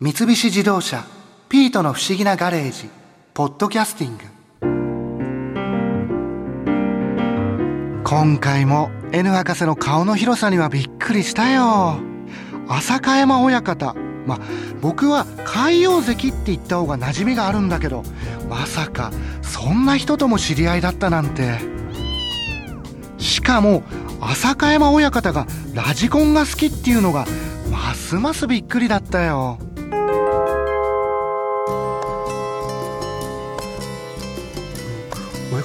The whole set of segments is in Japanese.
三菱自動車「ピートの不思議なガレージ」「ポッドキャスティング」今回も N 博士の顔の広さにはびっくりしたよ。浅香山親方。まあ僕は海洋石って言った方が馴染みがあるんだけどまさかそんな人とも知り合いだったなんて。しかも浅香山親方がラジコンが好きっていうのがますますびっくりだったよ。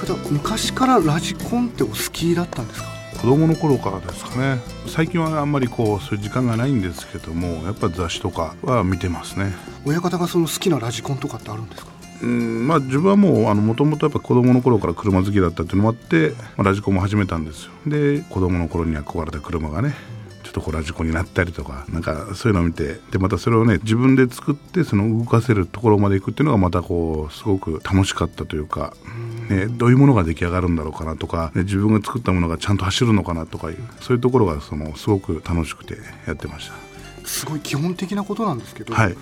方昔からラジコンってお好きだったんですか子供の頃からですかね。最近はあんまりこうそういう時間がないんですけどもやっぱ雑誌とかは見てますね。親方がその好きなラジコンとかってあるんですか？うんまあ自分はもうもともとやっぱ子供の頃から車好きだったっていうのもあって、まあ、ラジコンも始めたんですよ。で子供の頃に憧れた車がねとこうラジコンになったりとかなんかそういうのを見てでまたそれをね自分で作ってその動かせるところまで行くっていうのがまたこうすごく楽しかったというか、ね、どういうものが出来上がるんだろうかなとか、ね、自分が作ったものがちゃんと走るのかなとかいうそういうところがそのすごく楽しくてやってました。すごい基本的なことなんですけど、はい、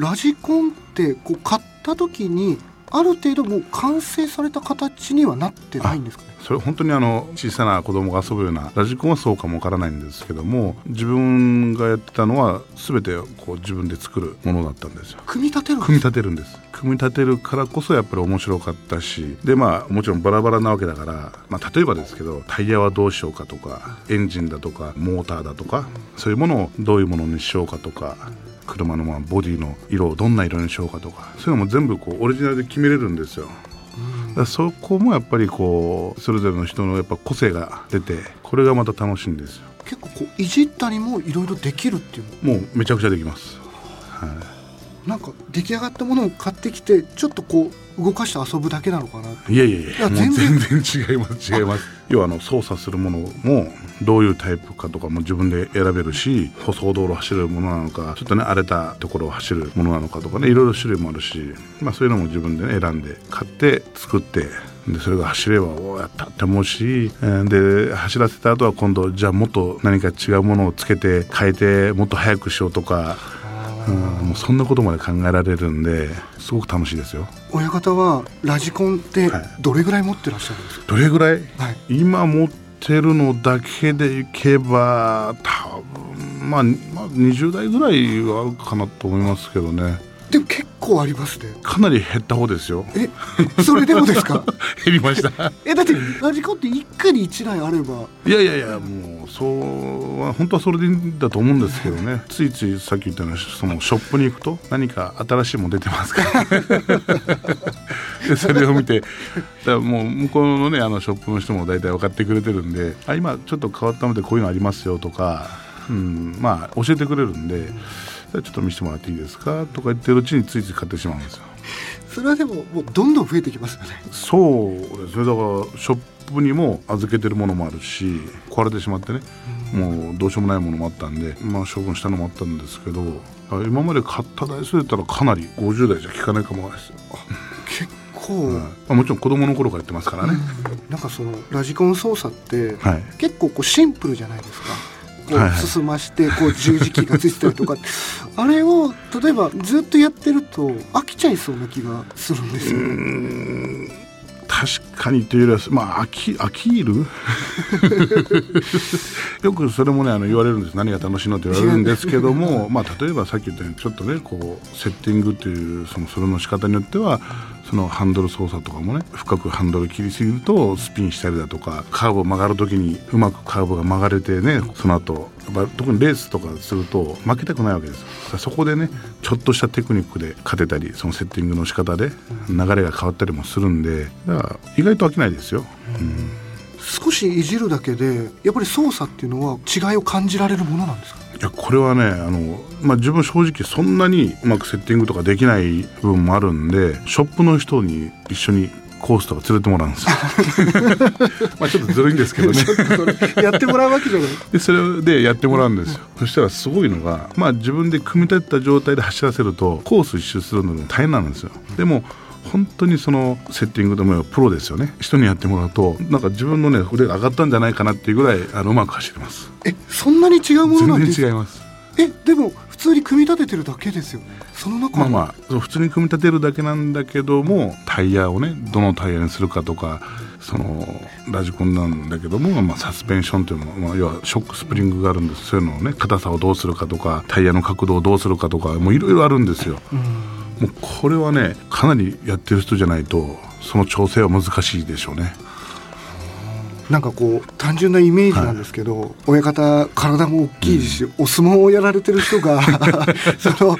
ラジコンってこう買った時にある程度もう完成された形にはなってないんですかね？それ本当にあの小さな子供が遊ぶようなラジコンはそうかもわからないんですけども自分がやってたのは全てこう自分で作るものだったんですよ。組み立てる組み立てるんです。組み立てるからこそやっぱり面白かったし。でまあもちろんバラバラなわけだから、まあ、例えばですけどタイヤはどうしようかとかエンジンだとかモーターだとかそういうものをどういうものにしようかとか車のまあボディの色をどんな色にしようかとかそういうのも全部こうオリジナルで決めれるんですよ。だそこもやっぱりこうそれぞれの人のやっぱ個性が出てこれがまた楽しいんですよ。結構こういじったりもいろいろできるっていう。もうめちゃくちゃできます、はい、なんか出来上がったものを買ってきてちょっとこう動かして遊ぶだけなのかないやいやいや全然違います違います 要はあの操作するものもどういうタイプかとかも自分で選べるし舗装道路を走るものなのかちょっとね荒れたところを走るものなのかとかねいろいろ種類もあるし、まあ、そういうのも自分で、ね、選んで買って作ってでそれが走ればおおやったって思うし、で走らせた後は今度じゃあもっと何か違うものをつけて変えてもっと速くしようとか。うん、もうそんなことまで考えられるんですごく楽しいですよ。親方はラジコンってどれぐらい持ってらっしゃるんですか、どれぐらい、はい、今持ってるのだけでいけば多分、まあ、まあ20代ぐらいはあるかなと思いますけどね。でも結構ありますね。かなり減った方ですよ。えそれでもですか？減りました。えだってラジコって一家に一台あれば。いやいやいやもうそうは本当はそれでいいんだと思うんですけどね。ついついさっき言ったようにそのショップに行くと何か新しいもの出てますから。でそれを見て。だもう向こうのねあのショップの人も大体分かってくれてるんであ今ちょっと変わったのでこういうのありますよとか、うん、まあ教えてくれるんで。ちょっと見せてもらっていいですか？とか言ってるうちについつい買ってしまうんですよ。それはでももうどんどん増えてきますよね。そうですね。だからショップにも預けてるものもあるし壊れてしまってね、うん、もうどうしようもないものもあったんでまあ処分したのもあったんですけど今まで買った台数でったらかなり50代じゃ効かないかもですよ。結構、はい、まあ、もちろん子供の頃からやってますからね、うん、なんかそのラジコン操作って、はい、結構こうシンプルじゃないですか。こう進ましてこう十字キーがついてたりとか あれを例えばずっとやってると飽きちゃいそうな気がするんですよ。確かにというよりはまあ飽き飽きる？よくそれもねあの言われるんです。何が楽しいのって言われるんですけども まあ例えばさっき言ったようにちょっとねこうセッティングというそのそれの仕方によってはそのハンドル操作とかもね深くハンドル切りすぎるとスピンしたりだとかカーブを曲がる時にうまくカーブが曲がれてねその後やっぱ特にレースとかすると負けたくないわけですそこでねちょっとしたテクニックで勝てたりそのセッティングの仕方で流れが変わったりもするんでだから意外と飽きないですよ、うん。少しいじるだけでやっぱり操作っていうのは違いを感じられるものなんですか？いやこれはねあの、まあ、自分正直そんなにうまくセッティングとかできない部分もあるんでショップの人に一緒にコースとか連れてもらうんですよ。まあちょっとずるいんですけどね。やってもらうわけじゃない。でそれでやってもらうんですよ、そしたらすごいのがまあ自分で組み立てた状態で走らせるとコース一周するのも大変なんですよ。でも本当にそのセッティングでもプロですよね。人にやってもらうとなんか自分のね腕が上がったんじゃないかなっていうぐらいあのうまく走ります。えそんなに違うものなんです全然違います。えでも普普通に組み立ててるだけですよね。その中まあまあ普通に組み立てるだけなんだけどもタイヤをねどのタイヤにするかとかそのラジコンなんだけども、まあ、サスペンションというのも、まあ、要はショックスプリングがあるんです。そういうのをね硬さをどうするかとかタイヤの角度をどうするかとかもういろいろあるんですよ。もうこれはねかなりやってる人じゃないとその調整は難しいでしょうね。なんかこう単純なイメージなんですけど、はい、親方体も大きいし、うん、お相撲をやられてる人が その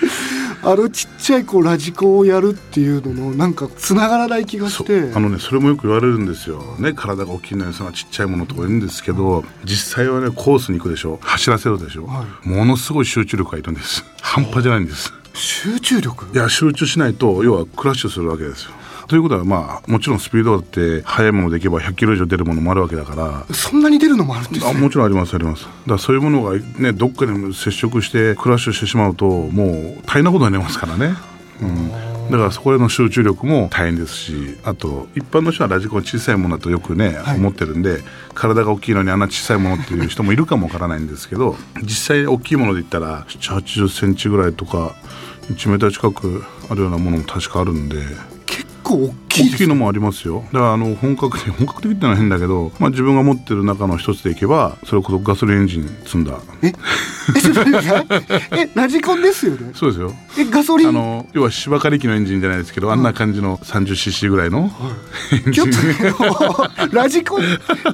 あのちっちゃいこうラジコンをやるっていうののなんかつながらない気がして。あのねそれもよく言われるんですよ。ね体が大きいのにそのちっちゃいものとか言うんですけど、実際はねコースに行くでしょ。走らせるでしょ、はい、ものすごい集中力がいるんです。半端じゃないんです集中力？いや集中しないと要はクラッシュするわけですよ。ということはまあもちろんスピードだって速いものでいけば100キロ以上出るものもあるわけだから。そんなに出るのもあるんです、ね、あもちろんありますあります。だからそういうものがねどっかに接触してクラッシュしてしまうともう大変なことになりますからね。うんだからそこへの集中力も大変ですしあと一般の人はラジコン小さいものだとよくね、はい、思ってるんで体が大きいのにあんな小さいものっていう人もいるかもわからないんですけど実際大きいもので言ったら7 8 0センチぐらいとか1メーター近くあるようなものも確かあるんで構大きい、大きいのもありますよ。だからあの本格的本格的ってのは変だけど、まあ、自分が持ってる中の一つでいけばそれこそガソリンエンジン積んだ。え？え え？ラジコンですよね？そうですよ。えガソリン？あの要は芝刈り機のエンジンじゃないですけど、あんな感じの 30cc ぐらいの、はい、ちょっと ラジコン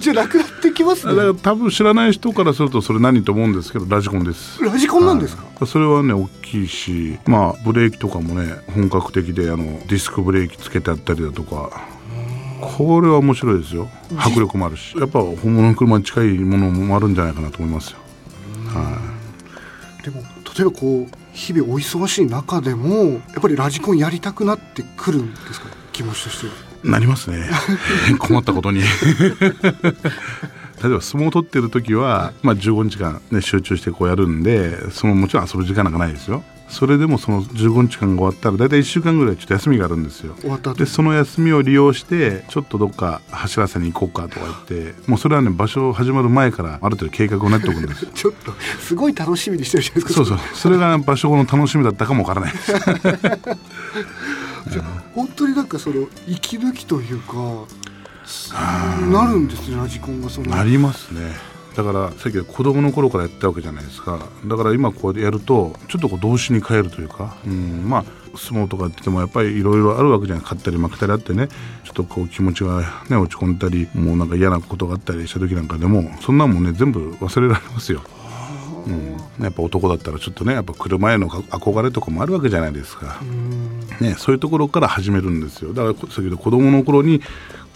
じゃなくなってきますね。だから多分知らない人からするとそれ何と思うんですけどラジコンです。ラジコンなんですか、はい、それはね大きいしまあブレーキとかもね本格的であのディスクブレーキつけてあったりだとかこれは面白いですよ。迫力もあるし。やっぱ本物の車に近いものもあるんじゃないかなと思いますよ、はい、でも例えばこう日々お忙しい中でもやっぱりラジコンやりたくなってくるんですか？気持ちとしては。なりますね。困ったことに。例えば相撲を取ってる時は、まあ、15日間、ね、集中してこうやるんでそのもちろん遊ぶ時間なんかないですよそれでもその15日間が終わったら大体1週間ぐらいちょっと休みがあるんですよ。でその休みを利用してちょっとどっか走らせに行こうかとか言ってもうそれはね場所始まる前からある程度計画を練っておくんです。ちょっとすごい楽しみにしてるじゃないですか。そうそう。それが場所の楽しみだったかもわからない。で すじゃ本当になんかその息抜きというかなるんですねラジコンがその。なりますねだからさっき子供の頃からやったわけじゃないですかだから今こうやるとちょっとこう動詞に変えるというか、うん、まあ相撲とかっててもやっぱりいろいろあるわけじゃない勝ったり負けたりあってねちょっとこう気持ちがね落ち込んだりもうなんか嫌なことがあったりした時なんかでもそんなもんね全部忘れられますよ。うん、やっぱ男だったらちょっとねやっぱ車への憧れとかもあるわけじゃないですか、ね、そういうところから始めるんですよ。だから先ほど子供の頃に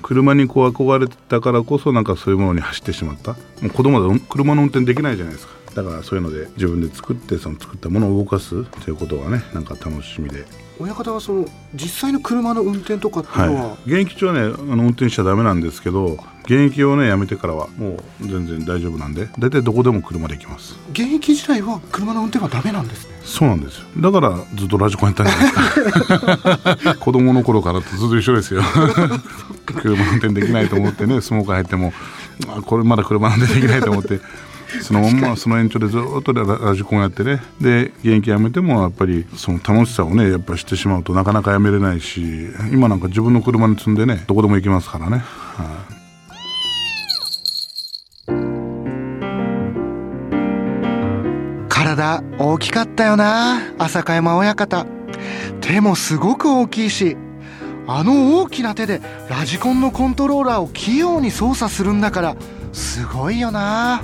車にこう憧れてたからこそなんかそういうものに走ってしまった。もう子供で車の運転できないじゃないですか。だからそういうので自分で作ってその作ったものを動かすということがねなんか楽しみで親方はその実際の車の運転とかっていうのは、はい、現役中はねあの運転しちゃダメなんですけど現役をねやめてからはもう全然大丈夫なんで大体どこでも車で行きます。現役時代は車の運転はダメなんですね。そうなんですよ。だからずっとラジコンやったんじゃないですか。子供の頃からとずっと一緒ですよ。車運転できないと思ってねスモーカー入ってもあこれまだ車運転できないと思ってそのままその延長でずっとラジコンやってね。で現役やめてもやっぱりその楽しさをねやっぱ知ってしまうとなかなかやめれないし今なんか自分の車に積んでねどこでも行きますからね。はい。体大きかったよな浅香山親方。手もすごく大きいしあの大きな手でラジコンのコントローラーを器用に操作するんだからすごいよな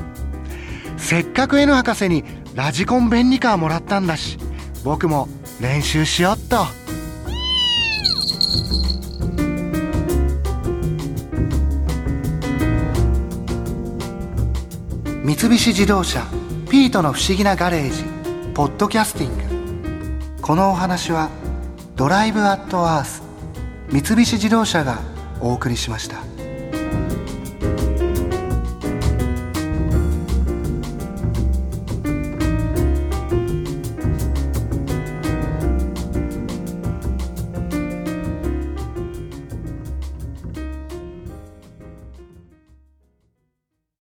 せっかく N 博士にラジコン便利カーもらったんだし僕も練習しよっと三菱自動車ピートの不思議なガレージポッドキャスティングこのお話はドライブアットアース三菱自動車がお送りしました。